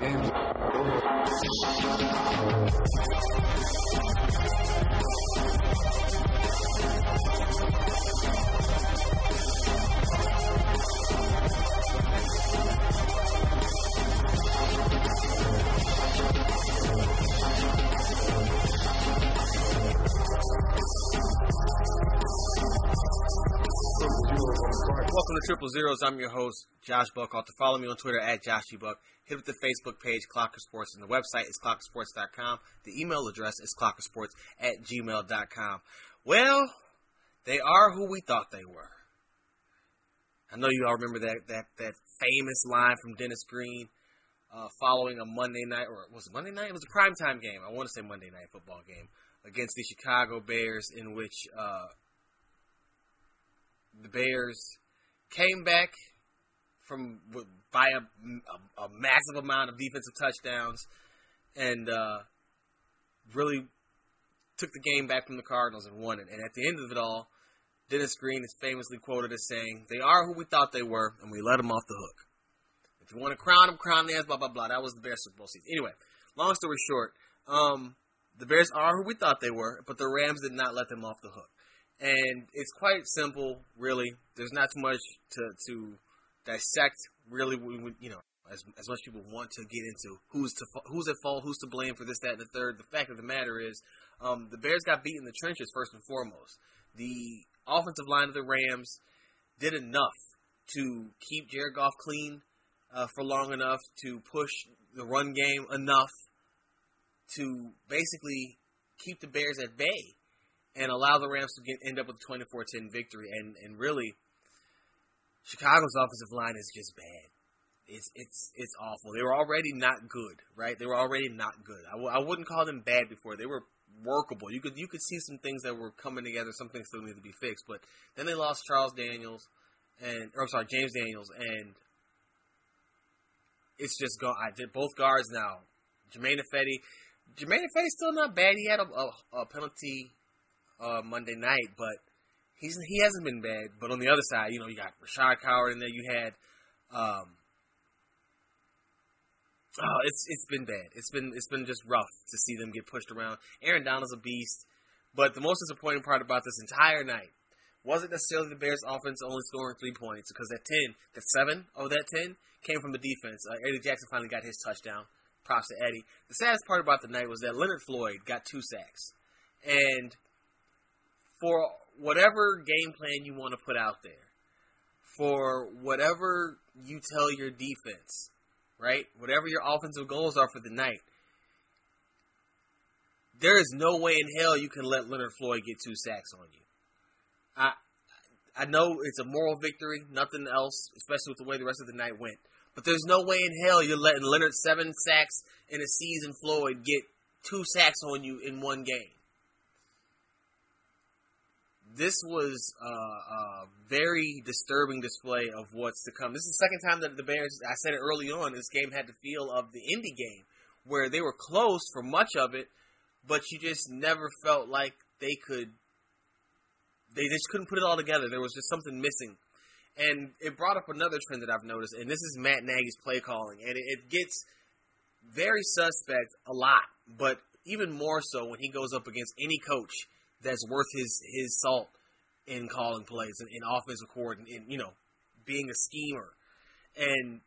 Welcome to Triple Zeros. I'm your host, Josh Buckalter. Follow me on Twitter at JoshUBuck. Hit up the Facebook page, Clocker Sports, and the website is clockersports.com. The email address is clockersports at gmail.com. Well, they are who we thought they were. I know you all remember that, that, that famous line from Dennis Green uh, following a Monday night, or was it Monday night? It was a primetime game. I want to say Monday night football game against the Chicago Bears, in which uh, the Bears came back from by a, a, a massive amount of defensive touchdowns and uh, really took the game back from the Cardinals and won it. And at the end of it all, Dennis Green is famously quoted as saying, "They are who we thought they were, and we let them off the hook. If you want to crown them, crown them. Blah blah blah." That was the Bears Super Bowl season. Anyway, long story short, um, the Bears are who we thought they were, but the Rams did not let them off the hook and it's quite simple, really. There's not too much to to dissect, really. You know, as as much people want to get into who's to who's at fault, who's to blame for this, that, and the third. The fact of the matter is, um, the Bears got beat in the trenches first and foremost. The offensive line of the Rams did enough to keep Jared Goff clean uh, for long enough to push the run game enough to basically keep the Bears at bay and allow the Rams to get, end up with a 24-10 victory. And and really, Chicago's offensive line is just bad. It's it's it's awful. They were already not good, right? They were already not good. I w- I wouldn't call them bad before. They were workable. You could you could see some things that were coming together. Some things still need to be fixed. But then they lost Charles Daniels and or I'm sorry James Daniels and it's just gone. I did both guards now. Germain Ifedi. Germain Ifedi's still not bad. He had a, a, a penalty uh, Monday night, but he's he hasn't been bad. But on the other side, you know, you got Rashaad Coward in there. You had, um, oh, it's it's been bad. It's been it's been just rough to see them get pushed around. Aaron Donald's a beast, but the most disappointing part about this entire night wasn't necessarily the Bears' offense only scoring three points because that ten, that seven of that ten came from the defense. Uh, Eddie Jackson finally got his touchdown. Props to Eddie. The saddest part about the night was that Leonard Floyd got two sacks, and for whatever game plan you want to put out there, for whatever you tell your defense, right? Whatever your offensive goals are for the night, there is no way in hell you can let Leonard Floyd get two sacks on you. I I know it's a moral victory, nothing else, especially with the way the rest of the night went. But there's no way in hell you're letting Leonard seven sacks in a season Floyd get two sacks on you in one game this was uh, a very disturbing display of what's to come. This is the second time that the Bears, I said it early on, this game had the feel of the Indy game, where they were close for much of it, but you just never felt like they could, they just couldn't put it all together. There was just something missing. And it brought up another trend that I've noticed, and this is Matt Nagy's play calling, and it, it gets very suspect a lot, but even more so when he goes up against any coach that's worth his his salt in calling plays and in offensive coordinating, you know, being a schemer. And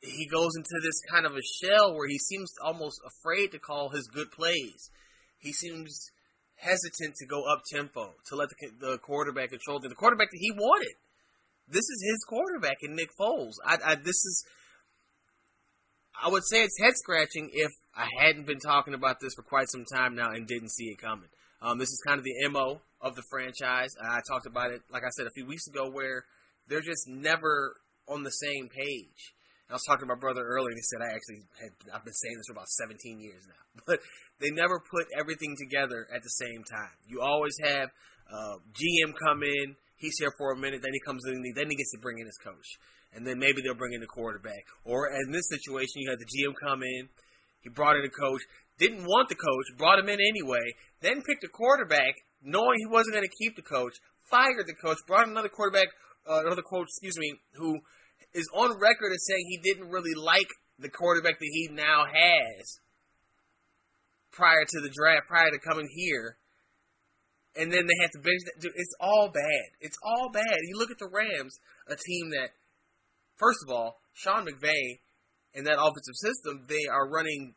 he goes into this kind of a shell where he seems almost afraid to call his good plays. He seems hesitant to go up tempo to let the, the quarterback control the, the quarterback that he wanted. This is his quarterback in Nick Foles. I, I this is I would say it's head scratching if I hadn't been talking about this for quite some time now and didn't see it coming. Um, this is kind of the mo of the franchise. I talked about it, like I said, a few weeks ago, where they're just never on the same page. I was talking to my brother earlier, and he said I actually had I've been saying this for about 17 years now, but they never put everything together at the same time. You always have uh, GM come in, he's here for a minute, then he comes in, then he gets to bring in his coach, and then maybe they'll bring in the quarterback. Or in this situation, you have the GM come in, brought in a coach, didn't want the coach, brought him in anyway, then picked a quarterback, knowing he wasn't going to keep the coach, fired the coach, brought another quarterback, uh, another coach, excuse me, who is on record as saying he didn't really like the quarterback that he now has prior to the draft, prior to coming here, and then they have to bench that. Dude, it's all bad. It's all bad. You look at the Rams, a team that, first of all, Sean McVay and that offensive system, they are running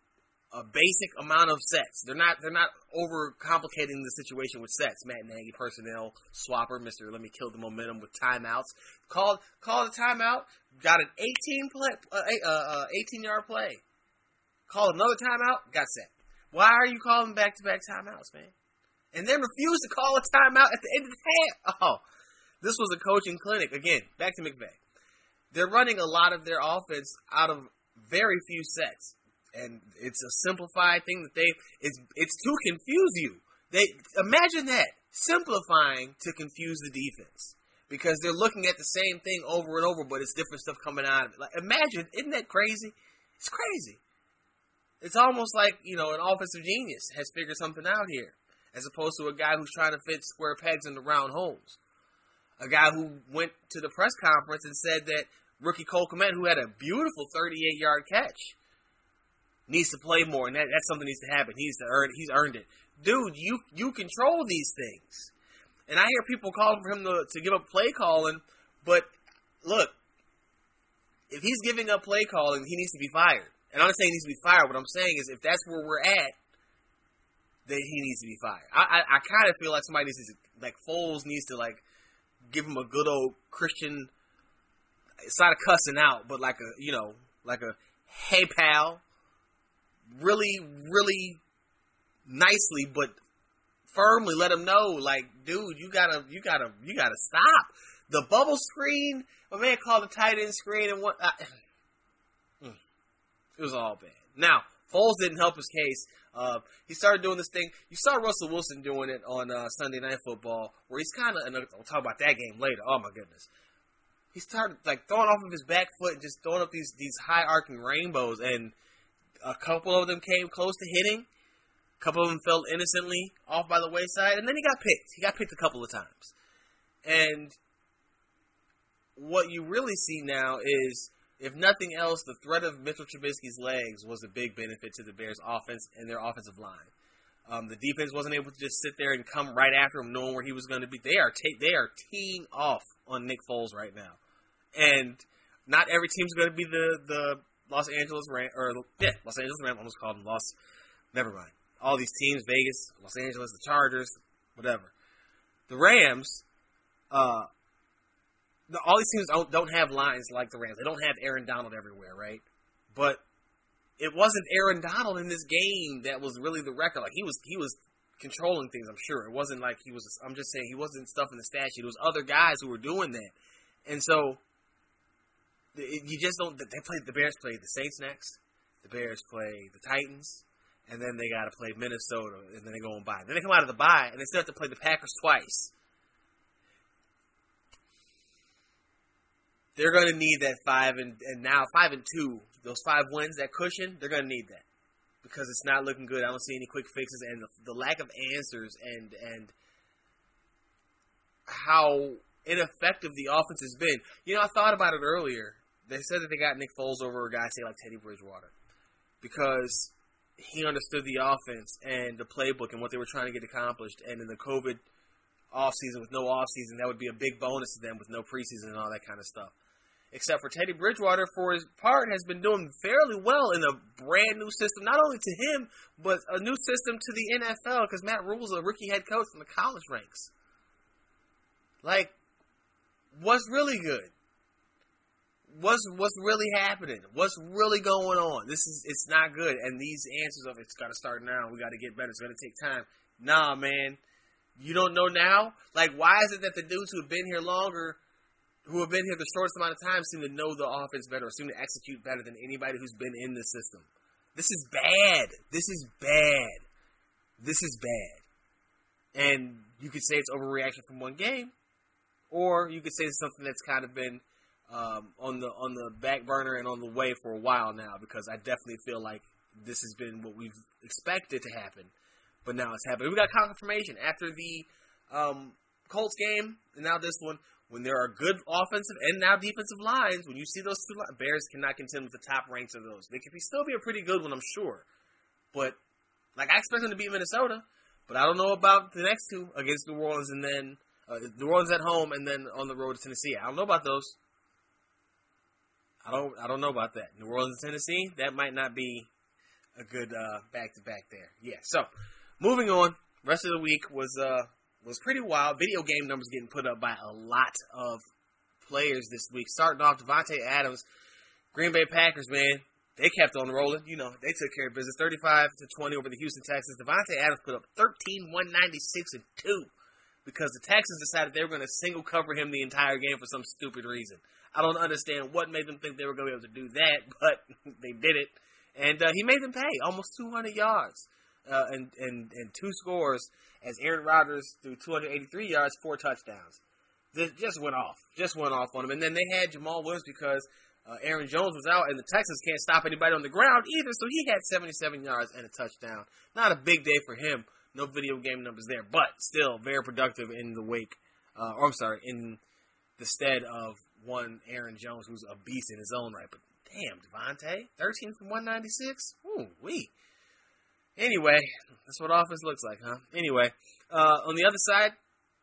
a basic amount of sets. They're not they're not over complicating the situation with sets. Matt Nagy personnel swapper, Mister. Let me kill the momentum with timeouts. Called call the timeout. Got an 18 play, uh, uh, 18 yard play. Called another timeout. Got set. Why are you calling back to back timeouts, man? And then refuse to call a timeout at the end of the half. Oh, this was a coaching clinic again. Back to McVay. They're running a lot of their offense out of very few sets and it's a simplified thing that they it's it's to confuse you. They imagine that simplifying to confuse the defense because they're looking at the same thing over and over, but it's different stuff coming out of it. Like imagine, isn't that crazy? It's crazy. It's almost like you know an offensive genius has figured something out here, as opposed to a guy who's trying to fit square pegs into round holes. A guy who went to the press conference and said that rookie Cole Kmet, who had a beautiful 38 yard catch, needs to play more, and that, that's something needs to happen. He needs to earn. He's earned it, dude. You you control these things, and I hear people calling for him to, to give up play calling, but look, if he's giving up play calling, he needs to be fired. And I'm not saying he needs to be fired. What I'm saying is, if that's where we're at, then he needs to be fired. I I, I kind of feel like somebody needs to like Foles needs to like give him a good old Christian. It's not a cussing out, but like a you know like a hey pal really, really nicely, but firmly let him know, like, dude, you gotta, you gotta, you gotta stop. The bubble screen, my man called the tight end screen, and what? Uh, it was all bad. Now, Foles didn't help his case. Uh, he started doing this thing. You saw Russell Wilson doing it on uh, Sunday Night Football, where he's kind of. We'll talk about that game later. Oh my goodness, he started like throwing off of his back foot and just throwing up these these high arcing rainbows, and a couple of them came close to hitting. A couple of them fell innocently off by the wayside, and then he got picked. He got picked a couple of times. And what you really see now is, if nothing else, the threat of Mitchell Trubisky's legs was a big benefit to the Bears' offense and their offensive line. Um, the defense wasn't able to just sit there and come right after him, knowing where he was going to be. They are they are teeing off on Nick Foles right now, and not every team's going to be the the Los Angeles Ram or yeah, Los Angeles Rams. Almost called them Los. Never mind. All these teams: Vegas, Los Angeles, the Chargers, whatever. The Rams, uh, the, all these teams don't, don't have lines like the Rams. They don't have Aaron Donald everywhere, right? But it wasn't Aaron Donald in this game that was really the record. Like he was, he was controlling things. I'm sure it wasn't like he was. I'm just saying he wasn't stuffing the statue. It was other guys who were doing that, and so you just don't. They play the Bears play the Saints next. The Bears play the Titans, and then they got to play Minnesota, and then they go and buy. Then they come out of the bye, and they still have to play the Packers twice. They're going to need that five and and now five and two. Those five wins, that cushion, they're going to need that because it's not looking good. I don't see any quick fixes, and the, the lack of answers and and how ineffective the offense has been. You know, I thought about it earlier they said that they got Nick Foles over a guy, say like Teddy Bridgewater, because he understood the offense and the playbook and what they were trying to get accomplished. And in the COVID off season with no off season, that would be a big bonus to them with no preseason and all that kind of stuff. Except for Teddy Bridgewater, for his part, has been doing fairly well in a brand new system, not only to him, but a new system to the NFL because Matt Rhule's a rookie head coach in the college ranks. Like, what's really good? What's what's really happening? What's really going on? This is it's not good. And these answers of it's got to start now. We got to get better. It's going to take time. Nah, man, you don't know now. Like, why is it that the dudes who have been here longer, who have been here the shortest amount of time, seem to know the offense better, or seem to execute better than anybody who's been in the system? This is bad. This is bad. This is bad. And you could say it's overreaction from one game, or you could say it's something that's kind of been um, on the on the back burner and on the way for a while now because I definitely feel like this has been what we've expected to happen, but now it's happening. We got confirmation after the um, Colts game and now this one. when there are good offensive and now defensive lines, when you see those two li- Bears cannot contend with the top ranks of those. They could be still be a pretty good one, I'm sure. But like I expect them to beat Minnesota, but I don't know about the next two against New Orleans and then uh, New Orleans at home and then on the road to Tennessee. I don't know about those. I don't I don't know about that. New Orleans Tennessee, that might not be a good back to back there. Yeah. So moving on, rest of the week was uh was pretty wild. Video game numbers getting put up by a lot of players this week. Starting off, Davante Adams, Green Bay Packers, man, they kept on rolling. You know, they took care of business, thirty-five to twenty over the Houston Texans. Davante Adams put up 13, 196, and two because the Texans decided they were going to single cover him the entire game for some stupid reason. I don't understand what made them think they were going to be able to do that, but they did it, and uh, he made them pay almost 200 yards uh, and, and and two scores as Aaron Rodgers threw 283 yards, four touchdowns. This just went off, just went off on him, and then they had Jamaal Williams because. Uh, Aaron Jones was out, and the Texans can't stop anybody on the ground either, so he had 77 yards and a touchdown. Not a big day for him. No video game numbers there, but still very productive in the wake, uh, or I'm sorry, in the stead of one Aaron Jones who's a beast in his own right. But damn, Davante, 13 from 196? Ooh, wee. Anyway, that's what offense looks like, huh? Anyway, uh, on the other side,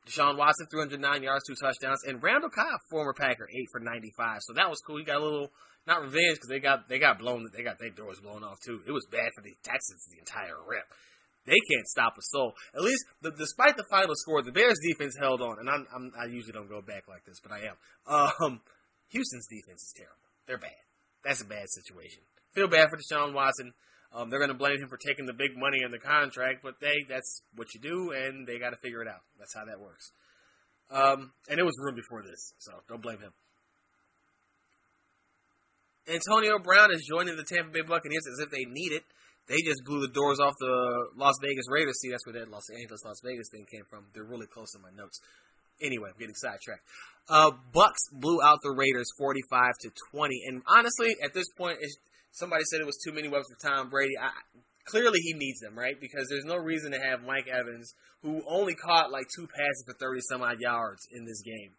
Deshaun Watson, 309 yards, two touchdowns, and Randall Cobb, former Packer, 8 for 95. So that was cool. He got a little, not revenge, because they got they got blown, they got their doors blown off, too. It was bad for the Texans the entire rip. They can't stop a soul. At least, the, despite the final score, the Bears' defense held on, and I'm, I'm, i usually don't go back like this, but I am. Um, Houston's defense is terrible. They're bad. That's a bad situation. Feel bad for Deshaun Watson. Um, they're going to blame him for taking the big money in the contract, but they that's what you do, and they got to figure it out. That's how that works. Um, and it was ruined before this, so don't blame him. Antonio Brown is joining the Tampa Bay Buccaneers as if they need it. They just blew the doors off the Las Vegas Raiders. See, that's where that Los Angeles Las Vegas thing came from. They're really close in my notes. Anyway, I'm getting sidetracked. Uh, Bucks blew out the Raiders 45 to 20, and honestly, at this point, somebody said it was too many weapons for Tom Brady. I, clearly, he needs them, right? Because there's no reason to have Mike Evans, who only caught like two passes for 30 some odd yards in this game.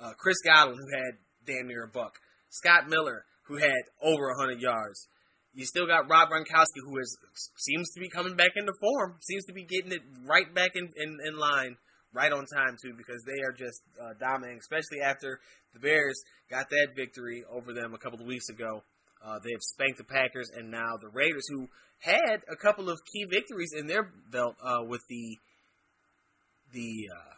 Uh, Chris Godwin, who had damn near a buck. Scott Miller, who had over 100 yards. You still got Rob Gronkowski, who is seems to be coming back into form, seems to be getting it right back in, in, in line, right on time too, because they are just uh, dominating, especially after the Bears got that victory over them a couple of weeks ago. Uh, they have spanked the Packers, and now the Raiders, who had a couple of key victories in their belt uh, with the the uh,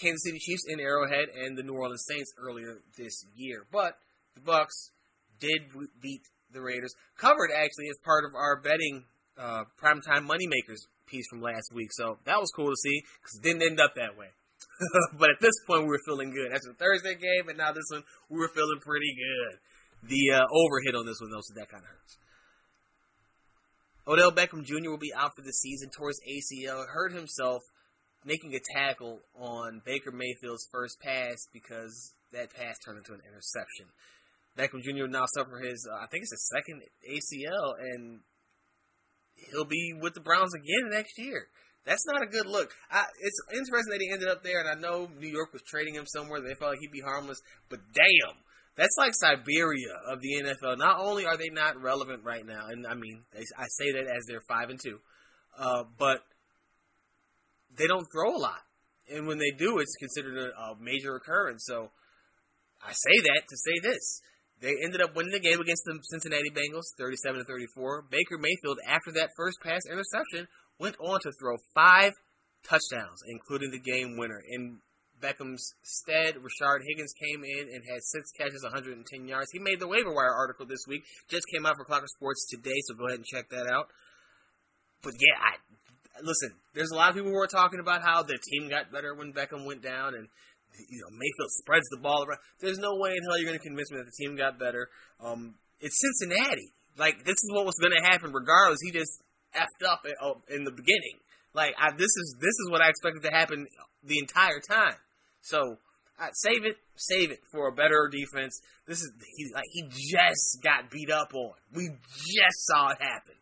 Kansas City Chiefs in Arrowhead and the New Orleans Saints earlier this year, but the Bucks did beat the Raiders. Covered actually as part of our betting uh, primetime moneymakers piece from last week, so that was cool to see because it didn't end up that way. but at this point, we were feeling good. That's the Thursday game, and now this one, we were feeling pretty good. The uh, overhit on this one, though, so that kind of hurts. Odell Beckham Jr. will be out for the season towards ACL. Hurt himself making a tackle on Baker Mayfield's first pass because that pass turned into an interception. Beckham Jr. now suffer his, uh, I think it's his second ACL, and he'll be with the Browns again next year. That's not a good look. I, it's interesting that he ended up there, and I know New York was trading him somewhere. They felt like he'd be harmless, but damn, that's like Siberia of the NFL. Not only are they not relevant right now, and I mean, I say that as they're five and two, uh, but they don't throw a lot, and when they do, it's considered a, a major occurrence. So I say that to say this: they ended up winning the game against the Cincinnati Bengals, thirty-seven to thirty-four. Baker Mayfield, after that first pass interception, went on to throw five touchdowns, including the game winner. In Beckham's stead, Rashard Higgins came in and had six catches, 110 yards. He made the waiver wire article this week. Just came out for Clocker Sports today, so go ahead and check that out. But yeah, I, listen, there's a lot of people who are talking about how the team got better when Beckham went down and you know Mayfield spreads the ball around. There's no way in hell you're going to convince me that the team got better. Um, it's Cincinnati. Like this is what was going to happen regardless. He just effed up oh, in the beginning. Like I, this is this is what I expected to happen the entire time. So uh, save it, save it for a better defense. This is he like he just got beat up on. We just saw it happen.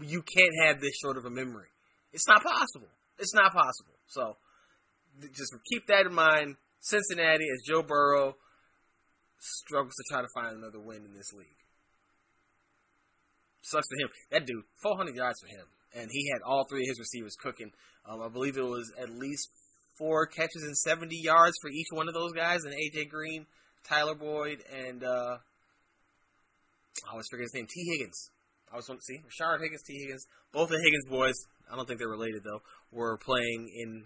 You can't have this short of a memory. It's not possible. It's not possible. So just keep that in mind. Cincinnati as Joe Burrow struggles to try to find another win in this league. Sucks for him. That dude, 400 yards for him. And he had all three of his receivers cooking. Um, I believe it was at least four catches and 70 yards for each one of those guys. And A.J. Green, Tyler Boyd, and uh, I always forget his name, Tee Higgins. I was want to see Rashard Higgins, Tee Higgins, both the Higgins boys. I don't think they're related though. Were playing in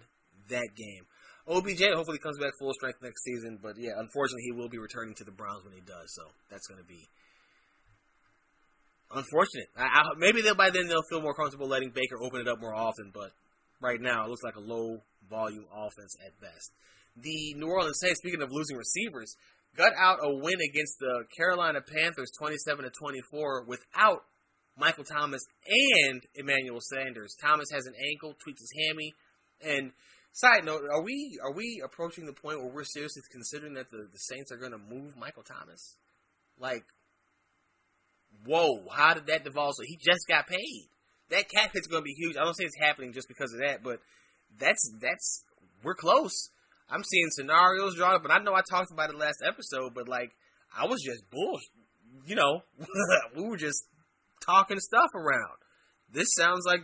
that game. OBJ hopefully comes back full strength next season, but yeah, unfortunately he will be returning to the Browns when he does. So that's going to be unfortunate. I, I, maybe by then they'll feel more comfortable letting Baker open it up more often, but right now it looks like a low volume offense at best. The New Orleans Saints, speaking of losing receivers, got out a win against the Carolina Panthers 27 to 24 without Michael Thomas and Emmanuel Sanders. Thomas has an ankle, tweaks his hammy, and side note, are we are we approaching the point where we're seriously considering that the, the Saints are going to move Michael Thomas? Like whoa, how did that devolve? So he just got paid. That cap hit's going to be huge. I don't say it's happening just because of that, but that's that's we're close. I'm seeing scenarios drawn up, and I know I talked about it last episode, but like I was just bull, you know, we were just talking stuff around. This sounds like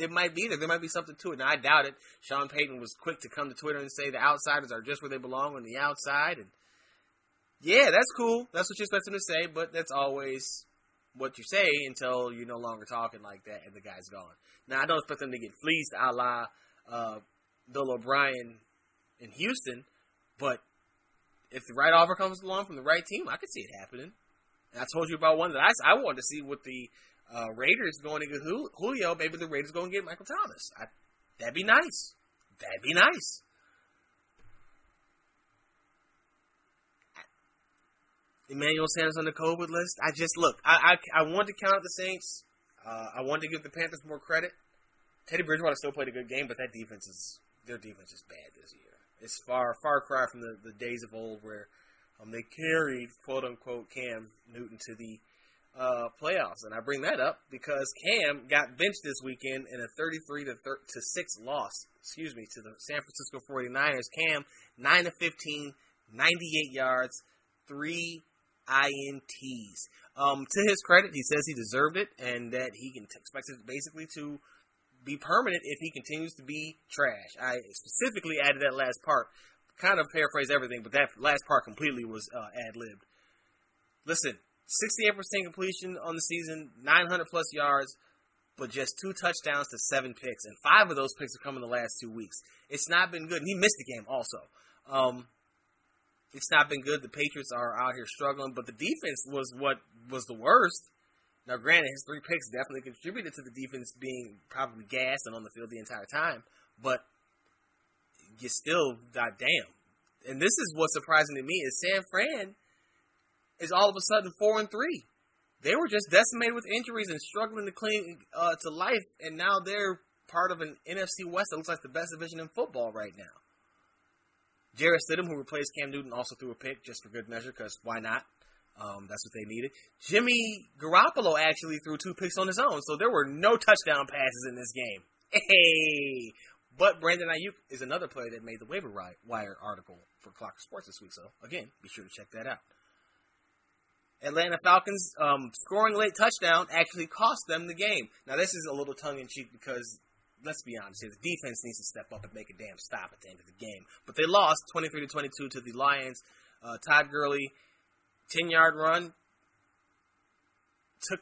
it might be there. There might be something to it. Now I doubt it. Sean Payton was quick to come to Twitter and say the outsiders are just where they belong on the outside, and yeah, that's cool. That's what you expect them to say, but that's always what you say until you're no longer talking like that and the guy's gone. Now, I don't expect them to get fleeced a la uh, Bill O'Brien in Houston, but if the right offer comes along from the right team, I could see it happening. And I told you about one that I, I wanted to see with the uh, Raiders going to get Julio. Maybe the Raiders going to get Michael Thomas. I, that'd be nice. That'd be nice. Emmanuel Sanders on the COVID list. I just look. I I, I to count the Saints. Uh, I wanted to give the Panthers more credit. Teddy Bridgewater still played a good game, but that defense is their defense is bad this year. It's far far cry from the, the days of old where um, they carried quote unquote Cam Newton to the uh, playoffs, and I bring that up because Cam got benched this weekend in a 33 to, thir- to six loss. Excuse me to the San Francisco 49ers. Cam nine to 15, 98 yards, three INTs. Um, to his credit, he says he deserved it and that he can t- expect it basically to be permanent if he continues to be trash. I specifically added that last part, kind of paraphrase everything, but that last part completely was uh, ad libbed. Listen, 68% completion on the season, 900 plus yards, but just two touchdowns to seven picks, and five of those picks have come in the last two weeks. It's not been good. And he missed the game also. Um, it's not been good. The Patriots are out here struggling, but the defense was what was the worst. Now, granted, his three picks definitely contributed to the defense being probably gassed and on the field the entire time, but you still, goddamn. And this is what's surprising to me is San Fran is all of a sudden four and three. They were just decimated with injuries and struggling to cling uh, to life, and now they're part of an NFC West that looks like the best division in football right now. Jarrett Stidham, who replaced Cam Newton, also threw a pick just for good measure because why not? Um, that's what they needed. Jimmy Garoppolo actually threw two picks on his own, so there were no touchdown passes in this game. Hey, but Brandon Aiyuk is another player that made the waiver wire article for Clock Sports this week. So again, be sure to check that out. Atlanta Falcons um, scoring late touchdown actually cost them the game. Now this is a little tongue in cheek because let's be honest here, the defense needs to step up and make a damn stop at the end of the game. But they lost 23 to 22 to the Lions. Uh, Todd Gurley, 10 yard run, took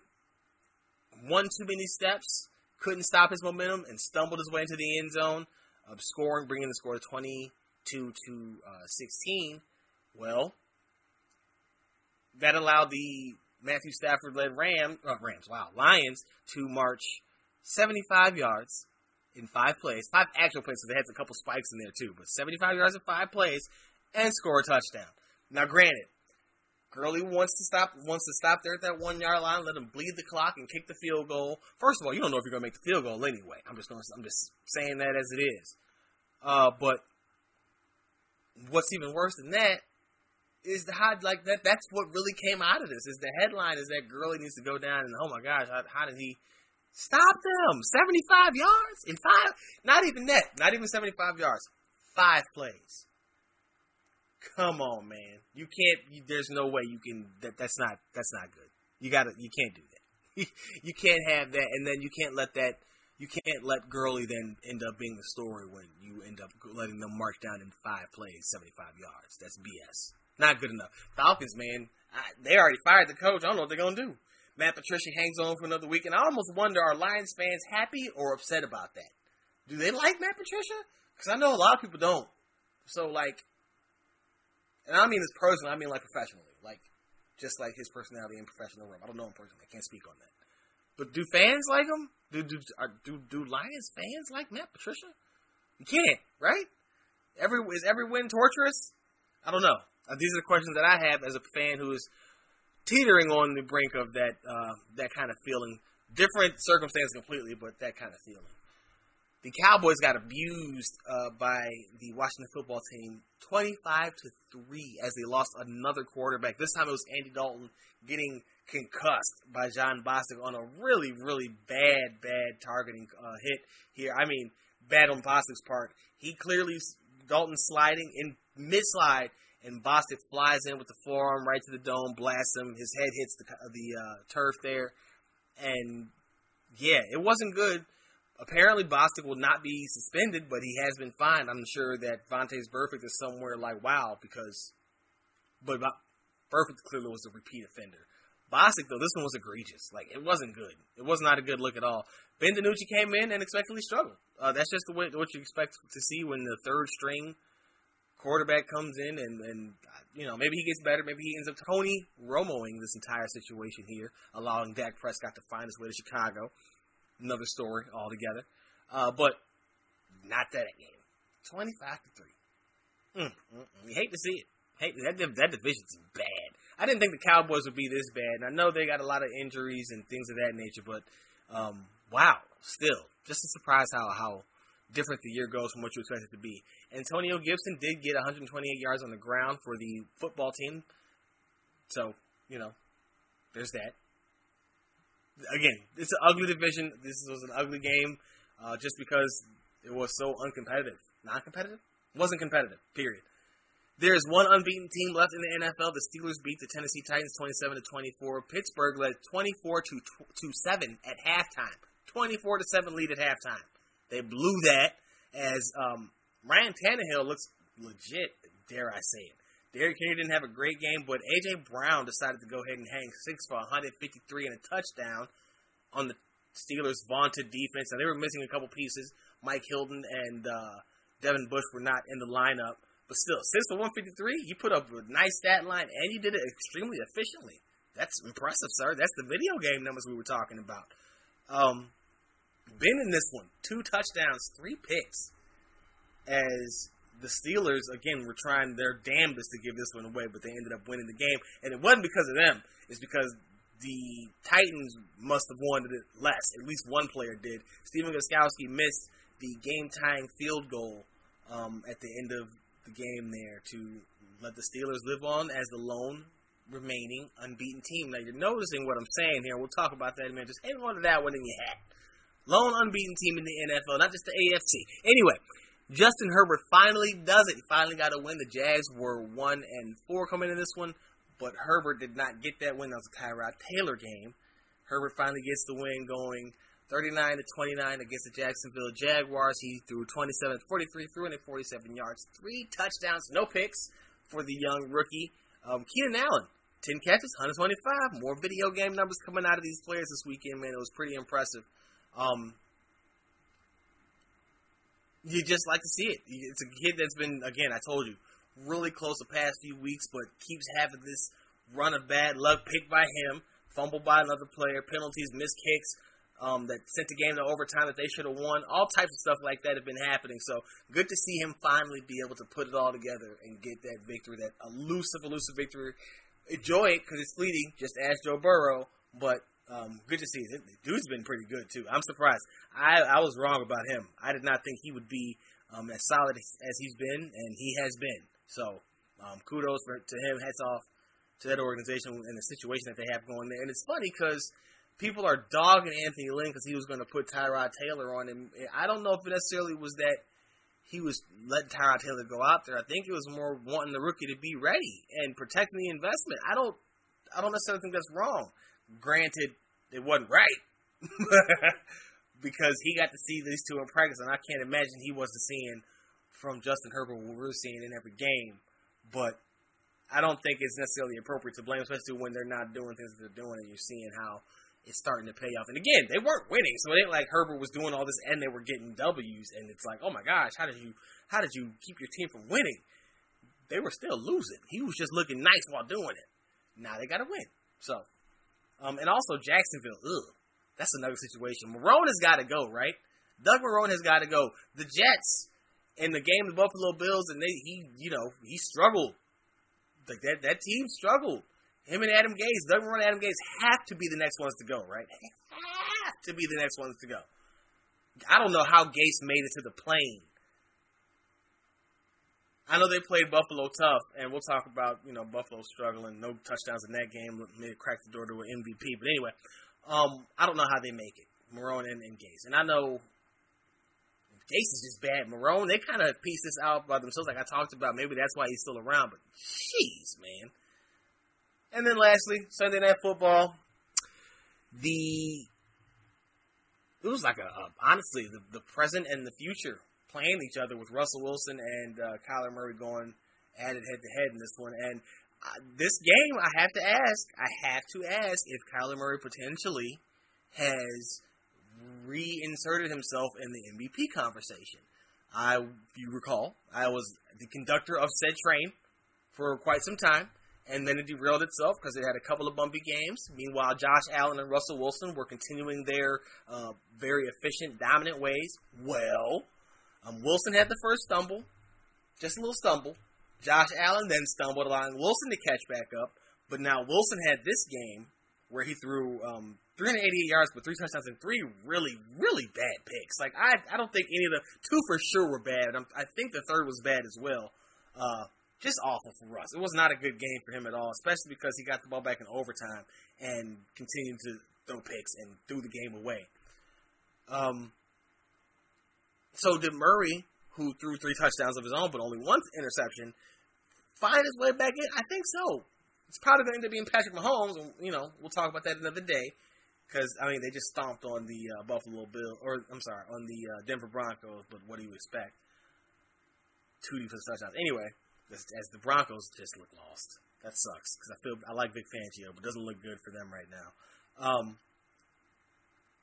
one too many steps, couldn't stop his momentum, and stumbled his way into the end zone, uh, scoring, bringing the score to 22 to uh, 16. Well, that allowed the Matthew Stafford led Ram, uh, Rams, wow, Lions to march 75 yards in five plays, five actual plays, so they had a couple spikes in there too, but 75 yards in five plays and score a touchdown. Now, granted, Gurley wants to stop wants to stop there at that one yard line, let him bleed the clock and kick the field goal. First of all, you don't know if you're gonna make the field goal anyway. I'm just gonna I'm just saying that as it is. Uh, but what's even worse than that is the how like that that's what really came out of this is the headline is that Gurley needs to go down and oh my gosh how, how did he Stop them. 75 yards in five. Not even that. Not even 75 yards. Five plays. Come on, man. You can't. You, there's no way you can. That that's not. That's not good. You gotta. You can't do that. you can't have that, and then you can't let that. You can't let Gurley then end up being the story when you end up letting them march down in five plays, 75 yards. That's BS. Not good enough. Falcons, man, I, they already fired the coach. I don't know what they're gonna do. Matt Patricia hangs on for another week, and I almost wonder: Are Lions fans happy or upset about that? Do they like Matt Patricia? Because I know a lot of people don't. So like, and I don't mean this personally. I mean like professionally, like just like his personality in professional realm. I don't know him personally. I can't speak on that. But do fans like him? Do do are, do do Lions fans like Matt Patricia? You can't, right? Every is every win torturous? I don't know. Uh, these are the questions that I have as a fan who is teetering on the brink of that uh, that kind of feeling. Different circumstance completely, but that kind of feeling the Cowboys got abused uh, by the Washington football team 25 to 3 as they lost another quarterback. This time it was Andy Dalton getting concussed by Jon Bostic on a really, really bad, bad targeting uh, hit here. I mean, bad on Bostic's part. He clearly, Dalton sliding in mid slide, and Bostic flies in with the forearm right to the dome, blasts him. His head hits the, the uh, turf there. And yeah, it wasn't good apparently Bostic will not be suspended, but he has been fined. I'm sure that Vontaze Burfict is somewhere like wow because, but Burfict clearly was a repeat offender. Bostic though, this one was egregious. Like it wasn't good. It was not a good look at all. Ben DiNucci came in and expectedly struggled. Uh, that's just the way what you expect to see when the third string quarterback comes in and, and you know maybe he gets better maybe he ends up Tony Romoing this entire situation here allowing Dak Prescott to find his way to Chicago another story altogether. Uh, but not that game. Twenty five to three. Mm, mm, mm. Hate to see it. Hate that that division's bad. I didn't think the Cowboys would be this bad. And I know they got a lot of injuries and things of that nature, but um, wow, still just a surprise how how different the year goes from what you expect it to be. Antonio Gibson did get 128 yards on the ground for the football team, so you know, there's that again, it's an ugly division. This was an ugly game, uh, just because it was so uncompetitive. Non-competitive wasn't competitive. Period. There's one unbeaten team left in the NFL. The Steelers beat the Tennessee Titans 27 to 24. Pittsburgh led 24 to to 7 at halftime. 24 to 7 lead at halftime. They blew that as um, Ryan Tannehill looks legit, dare I say it. Derrick Henry didn't have a great game, but AJ Brown decided to go ahead and hang six for 153 and a touchdown on the Steelers' vaunted defense. Now they were missing a couple pieces. Mike Hilton and uh, Devin Bush were not in the lineup, but still six for 153. You put up a nice stat line, and you did it extremely efficiently. That's impressive, sir. That's the video game numbers we were talking about. Um, been in this one, two touchdowns, three picks, as the Steelers again were trying their damnedest to give this one away, but they ended up winning the game, and it wasn't because of them. It's because the Titans must have wanted it less. At least one player did. Stephen Gostkowski missed the game-tying field goal um, at the end of the game there to let the Steelers live on as the lone remaining unbeaten team. Now you're noticing what I'm saying here. We'll talk about that in a minute. Just hang on to that one in your hat. Lone unbeaten team in the NFL, not just the AFC. Anyway, Justin Herbert finally does it. He finally got a win. The Jags were one and four coming in this one, but Herbert did not get that win. That was a Tyrod Taylor game. Herbert finally gets the win going 39 to 29 against the Jacksonville Jaguars. He threw 27 43, 347 yards, three touchdowns, no picks for the young rookie. Um, Keenan Allen, 10 catches, 125. More video game numbers coming out of these players this weekend, man. It was pretty impressive. Um, you just like to see it. It's a kid that's been, again, I told you, really close the past few weeks, but keeps having this run of bad luck picked by him, fumbled by another player, penalties, missed kicks um, that sent the game to overtime that they should have won. All types of stuff like that have been happening. So good to see him finally be able to put it all together and get that victory, that elusive, elusive victory. Enjoy it because it's fleeting, just ask Joe Burrow, but um, good to see. The dude's been pretty good too. I'm surprised. I I was wrong about him. I did not think he would be um, as solid as he's been, and he has been. So um, kudos for, to him. Hats off to that organization and the situation that they have going there. And it's funny because people are dogging Anthony Lynn because he was going to put Tyrod Taylor on him. I don't know if it necessarily was that he was letting Tyrod Taylor go out there. I think it was more wanting the rookie to be ready and protecting the investment. I don't, I don't necessarily think that's wrong. Granted, it wasn't right because he got to see these two in practice, and I can't imagine he wasn't seeing from Justin Herbert what we're seeing in every game. But I don't think it's necessarily appropriate to blame, especially when they're not doing things they're doing, and you're seeing how it's starting to pay off. And again, they weren't winning, so it ain't like Herbert was doing all this and they were getting W's. And it's like, oh my gosh, how did you how did you keep your team from winning? They were still losing. He was just looking nice while doing it. Now they got to win. So, um, and also Jacksonville, ugh, that's another situation. Marrone has got to go, right? Doug Marrone has got to go. The Jets in the game, the Buffalo Bills, and they he you know he struggled. Like that that team struggled. Him and Adam Gase, Doug Marrone and Adam Gase have to be the next ones to go, right? Have to be the next ones to go. I don't know how Gase made it to the plane. I know they played Buffalo tough, and we'll talk about you know Buffalo struggling, no touchdowns in that game, may have cracked the door to an MVP. But anyway, um, I don't know how they make it, Marrone and, and Gase, and I know Gase is just bad. Marrone, they kind of piece this out by themselves, like I talked about. Maybe that's why he's still around. But jeez, man. And then lastly, Sunday Night Football. The it was like a, a honestly the, the present and the future playing each other with Russell Wilson and uh, Kyler Murray going at it head to head in this one. And uh, this game, I have to ask, I have to ask if Kyler Murray potentially has reinserted himself in the MVP conversation. I, if you recall, I was the conductor of said train for quite some time, and then it derailed itself because it had a couple of bumpy games. Meanwhile, Josh Allen and Russell Wilson were continuing their uh, very efficient, dominant ways. Well, um, Wilson had the first stumble, just a little stumble. Josh Allen then stumbled, allowing Wilson to catch back up. But now Wilson had this game where he threw um, 388 yards, but three touchdowns and three really, really bad picks. Like I, I don't think any of the two for sure were bad. I'm, i think the third was bad as well. Uh, just awful for Russ. It was not a good game for him at all, especially because he got the ball back in overtime and continued to throw picks and threw the game away. Um, so did Murray, who threw three touchdowns of his own but only one interception, find his way back in? I think so. It's probably going to end up being Patrick Mahomes, and you know we'll talk about that another day. Because I mean, they just stomped on the uh, Buffalo Bill, or I'm sorry, on the uh, Denver Broncos. But what do you expect? Two touchdowns. Anyway, as, as, the Broncos just look lost. That sucks because I feel I like Vic Fangio, but doesn't look good for them right now. Um,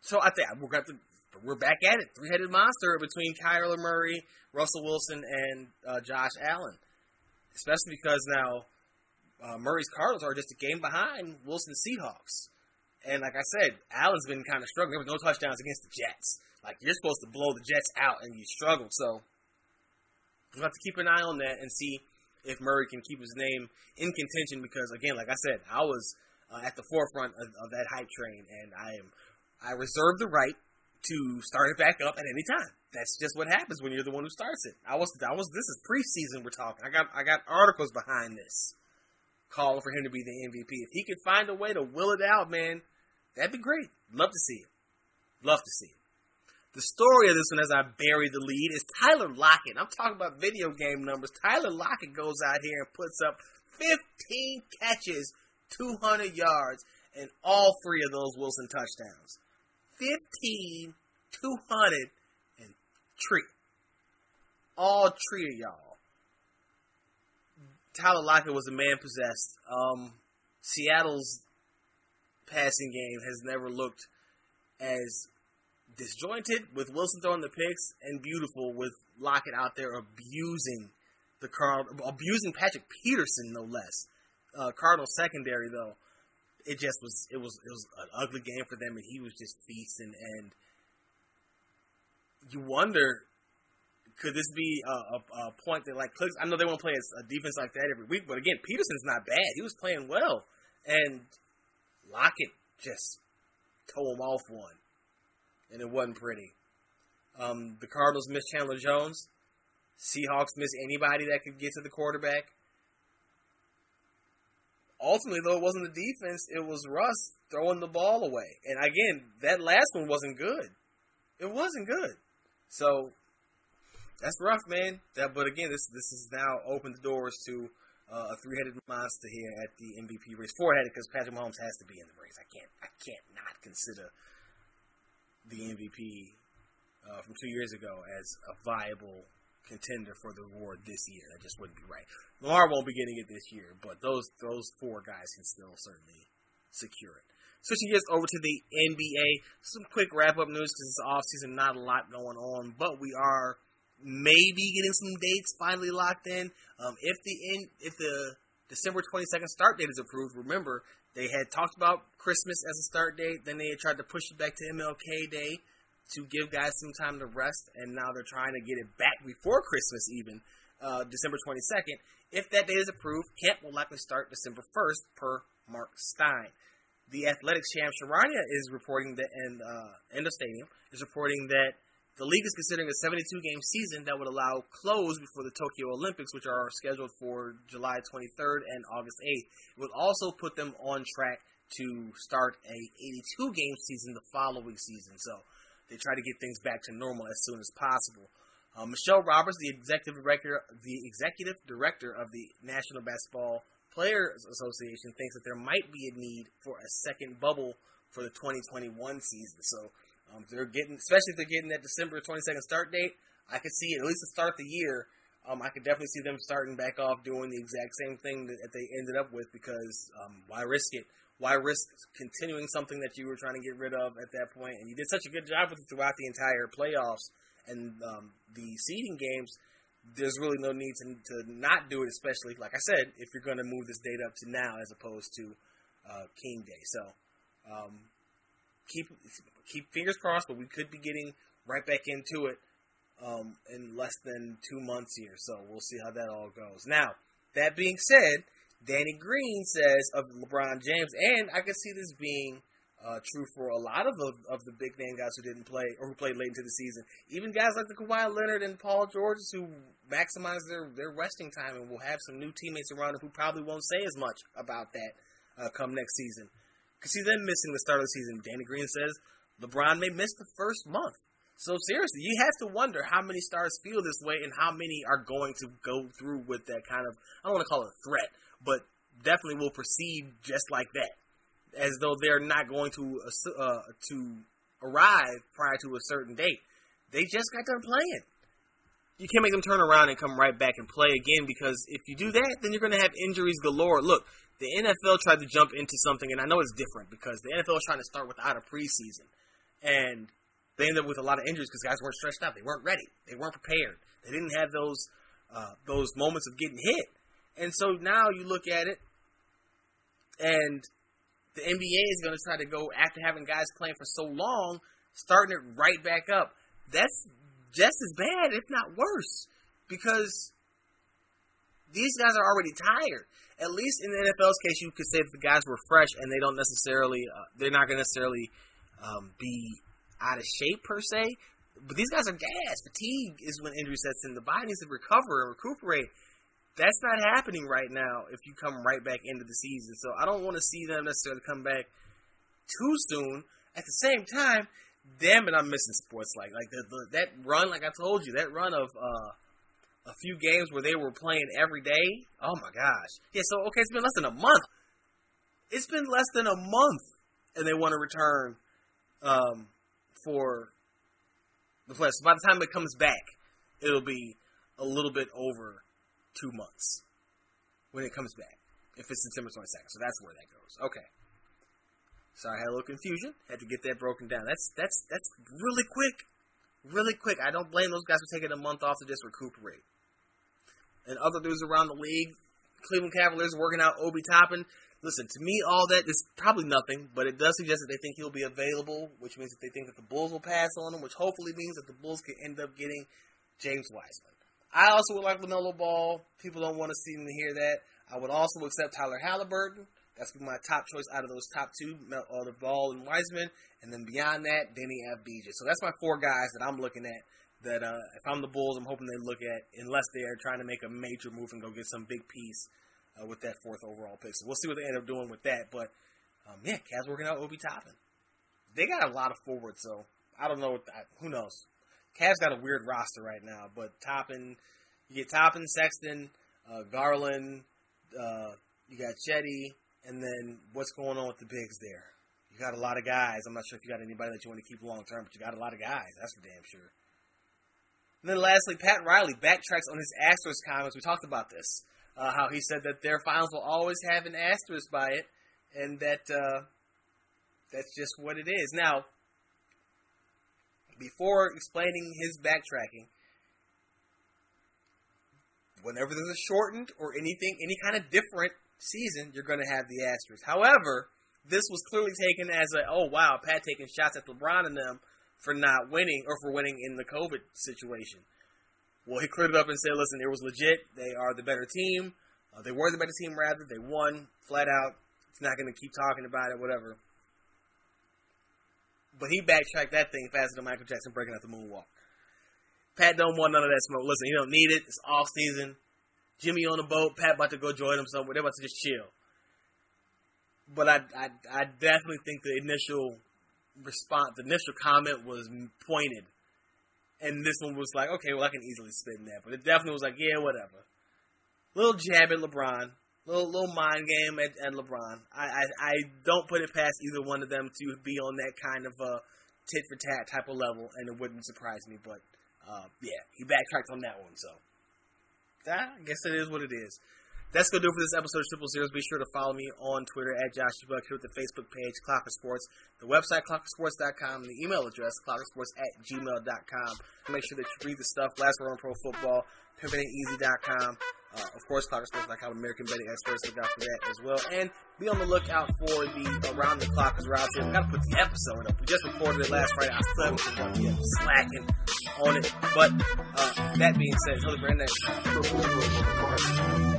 so I think we're got the we're back at it. Three headed monster between Kyler Murray, Russell Wilson, and uh, Josh Allen. Especially because now uh, Murray's Cardinals are just a game behind Wilson's Seahawks. And like I said, Allen's been kind of struggling. There was no touchdowns against the Jets. Like you're supposed to blow the Jets out, and you struggled. So we'll have to keep an eye on that and see if Murray can keep his name in contention. Because again, like I said, I was uh, at the forefront of, of that hype train, and I am I reserve the right to start it back up at any time. That's just what happens when you're the one who starts it. I was, I was. This is preseason. We're talking. I got, I got articles behind this, calling for him to be the MVP. If he could find a way to will it out, man, that'd be great. Love to see it. Love to see it. The story of this one, as I bury the lead, is Tyler Lockett. I'm talking about video game numbers. Tyler Lockett goes out here and puts up 15 catches, 200 yards, and all three of those Wilson touchdowns. 15, 200, and tree. All three of y'all. Tyler Lockett was a man possessed. Um, Seattle's passing game has never looked as disjointed with Wilson throwing the picks and beautiful with Lockett out there abusing the Card abusing Patrick Peterson no less. Uh, Cardinal secondary though it just was it was it was an ugly game for them, and he was just feasting. And you wonder, could this be a, a, a point that like? I know they won't play a, defense like that every week, but again, Peterson's not bad. He was playing well, and Lockett just toe him off one, and it wasn't pretty. Um, the Cardinals missed Chandler Jones. Seahawks miss anybody that could get to the quarterback ultimately, though, it wasn't the defense; it was Russ throwing the ball away. And again, that last one wasn't good. It wasn't good. So That's rough, man. That, but again, this this has now opened the doors to uh, a three-headed monster here at the MVP race. Four-headed because Patrick Mahomes has to be in the race. I can't I can't not consider the MVP uh, from two years ago as a viable contender for the award this year. That just wouldn't be right. Lamar won't be getting it this year, but those those four guys can still certainly secure it. Switching gears over to the NBA, some quick wrap up news because it's off season, not a lot going on, but we are maybe getting some dates finally locked in. Um, if the in, if the December 22nd start date is approved, remember they had talked about Christmas as a start date, then they had tried to push it back to MLK Day to give guys some time to rest, and now they're trying to get it back before Christmas, even uh, December 22nd. If that date is approved, camp will likely start December 1st, per Mark Stein. The Athletics Shams Charania is reporting that, and uh, End of Stadium is reporting that the league is considering a 72 game season that would allow close before the Tokyo Olympics, which are scheduled for July 23rd and August 8th. It would also put them on track to start a 82 game season the following season. So they try to get things back to normal as soon as possible. Uh, Michelle Roberts, the executive director, the executive director of the National Basketball Players Association, thinks that there might be a need for a second bubble for the 2021 season. So um, they're getting, especially if they're getting that December 22nd start date. I could see it, at least to start the year. Um, I could definitely see them starting back off doing the exact same thing that, that they ended up with because um, why risk it? Why risk continuing something that you were trying to get rid of at that point? And you did such a good job with it throughout the entire playoffs and um, the seeding games. There's really no need to, to not do it, especially like I said, if you're going to move this date up to now as opposed to uh, King Day. So um, keep keep fingers crossed, but we could be getting right back into it um, in less than two months here. So we'll see how that all goes. Now, that being said, Danny Green says of LeBron James, and I can see this being uh, true for a lot of the, of the big name guys who didn't play or who played late into the season. Even guys like the Kawhi Leonard and Paul George who maximize their, their resting time and will have some new teammates around them who probably won't say as much about that uh, come next season. Because see them missing the start of the season. Danny Green says LeBron may miss the first month. So seriously, you have to wonder how many stars feel this way and how many are going to go through with that kind of I don't want to call it a threat, but definitely will proceed just like that, as though they're not going to uh, to arrive prior to a certain date. They just got done playing. You can't make them turn around and come right back and play again because if you do that, then you're going to have injuries galore. Look, the NFL tried to jump into something, and I know it's different because the NFL is trying to start without a preseason, and they ended up with a lot of injuries because guys weren't stretched out, they weren't ready, they weren't prepared, they didn't have those uh, those moments of getting hit, and so now you look at it, and the NBA is going to try to go after having guys playing for so long, starting it right back up. That's just as bad, if not worse, because these guys are already tired at least in the NFL's case, you could say that the guys were fresh and they don't necessarily, uh, they're not going to necessarily um, be out of shape per se. But these guys are gas. Fatigue is when injury sets in. The body needs to recover and recuperate. That's not happening right now if you come right back into the season. So I don't want to see them necessarily come back too soon. At the same time, damn it, I'm missing sports like like the, the, that run. Like I told you, that run of uh, a few games where they were playing every day. Oh my gosh. Yeah, so okay, it's been less than a month. It's been less than a month, and they want to return um, for the playoffs. By the time it comes back, it'll be a little bit over two months when it comes back. If it's September 22nd, so that's where that goes. Okay. So I had a little confusion. Had to get that broken down. That's that's that's really quick, really quick. I don't blame those guys for taking a month off to just recuperate and other news around the league. Cleveland Cavaliers working out Obi Toppin. Listen, to me, all that is probably nothing, but it does suggest that they think he'll be available, which means that they think that the Bulls will pass on him, which hopefully means that the Bulls could end up getting James Wiseman. I also would like LaMelo Ball. People don't want to see me hear that. I would also accept Tyler Haliburton. That's my top choice out of those top two, uh, the Ball and Wiseman. And then beyond that, Deni Avdija. So that's my four guys that I'm looking at that uh, if I'm the Bulls, I'm hoping they look at unless they are trying to make a major move and go get some big piece uh, with that fourth overall pick. So we'll see what they end up doing with that. But um, yeah, Cavs working out Obi Toppin. They got a lot of forwards, so I don't know. What who knows? Cavs got a weird roster right now, but Toppin, you get Toppin, Sexton, uh, Garland, uh, you got Cedi, and then what's going on with the bigs there? You got a lot of guys. I'm not sure if you got anybody that you want to keep long term, but you got a lot of guys. That's for damn sure. And then lastly, Pat Riley backtracks on his asterisk comments. We talked about this. Uh, how he said that their finals will always have an asterisk by it, and that uh, that's just what it is. Now, before explaining his backtracking, whenever there's a shortened or anything, any kind of different season, you're going to have the asterisk. However, this was clearly taken as a, oh wow, Pat taking shots at LeBron and them for not winning or for winning in the COVID situation. Well, he cleared it up and said, listen, it was legit. They are the better team. Uh, they were the better team, rather. They won flat out. It's not going to keep talking about it, whatever. But he backtracked that thing faster than Michael Jackson breaking out the moonwalk. Pat don't want none of that smoke. Listen, he don't need it. It's off season. Jimmy on the boat. Pat about to go join him somewhere. They're about to just chill. But I, I, I definitely think the initial response, the initial comment was pointed, and this one was like, okay, well I can easily spit in that. But it definitely was like, yeah, whatever. Little jab at LeBron, little little mind game at, at LeBron. I, I I don't put it past either one of them to be on that kind of a tit for tat type of level, and it wouldn't surprise me. But uh, yeah, he backtracked on that one, so I guess it is what it is. That's to do for this episode of Triple Zeros. Be sure to follow me on Twitter at Josh Buck, here with the Facebook page, Clocker Sports, the website, clockersports.com, and the email address, clockersports at gmail.com. Make sure that you read the stuff, Last Word on Pro Football, PimpingAintEasy.com, uh, of course, ClockerSports.com, American Betting Experts, look out for that as well. And be on the lookout for the Around the Clock Round Table. We got to put the episode up. We just recorded it last Friday. I still haven't been slacking on it. But uh, that being said, very next time.